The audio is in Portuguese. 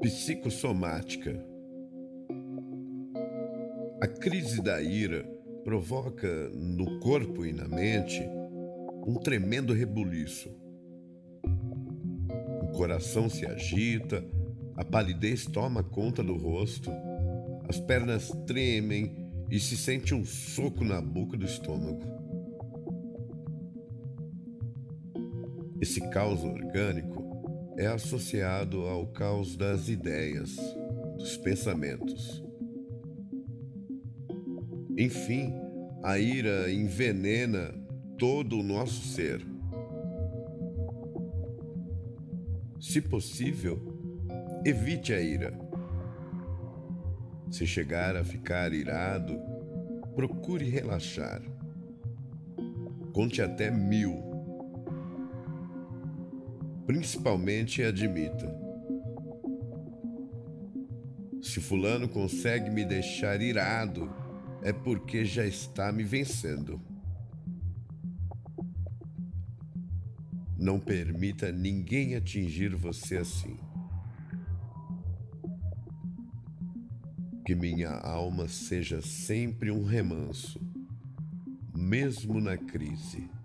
Psicossomática. A crise da ira provoca no corpo e na mente um tremendo rebuliço. O coração se agita, a palidez toma conta do rosto, as pernas tremem e se sente um soco na boca do estômago. Esse caos orgânico é associado ao caos das ideias, dos pensamentos. Enfim, a ira envenena todo o nosso ser. Se possível, evite a ira. Se chegar a ficar irado, procure relaxar. Conte até mil Principalmente admita: se Fulano consegue me deixar irado, é porque já está me vencendo. Não permita ninguém atingir você assim. Que minha alma seja sempre um remanso, mesmo na crise.